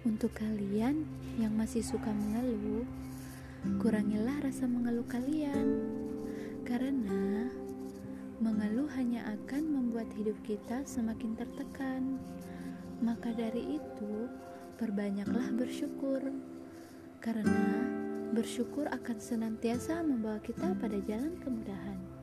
Untuk kalian yang masih suka mengeluh, kurangilah rasa mengeluh kalian, karena mengeluh hanya akan membuat hidup kita semakin tertekan. Maka dari itu, perbanyaklah bersyukur, karena bersyukur akan senantiasa membawa kita pada jalan kemudahan.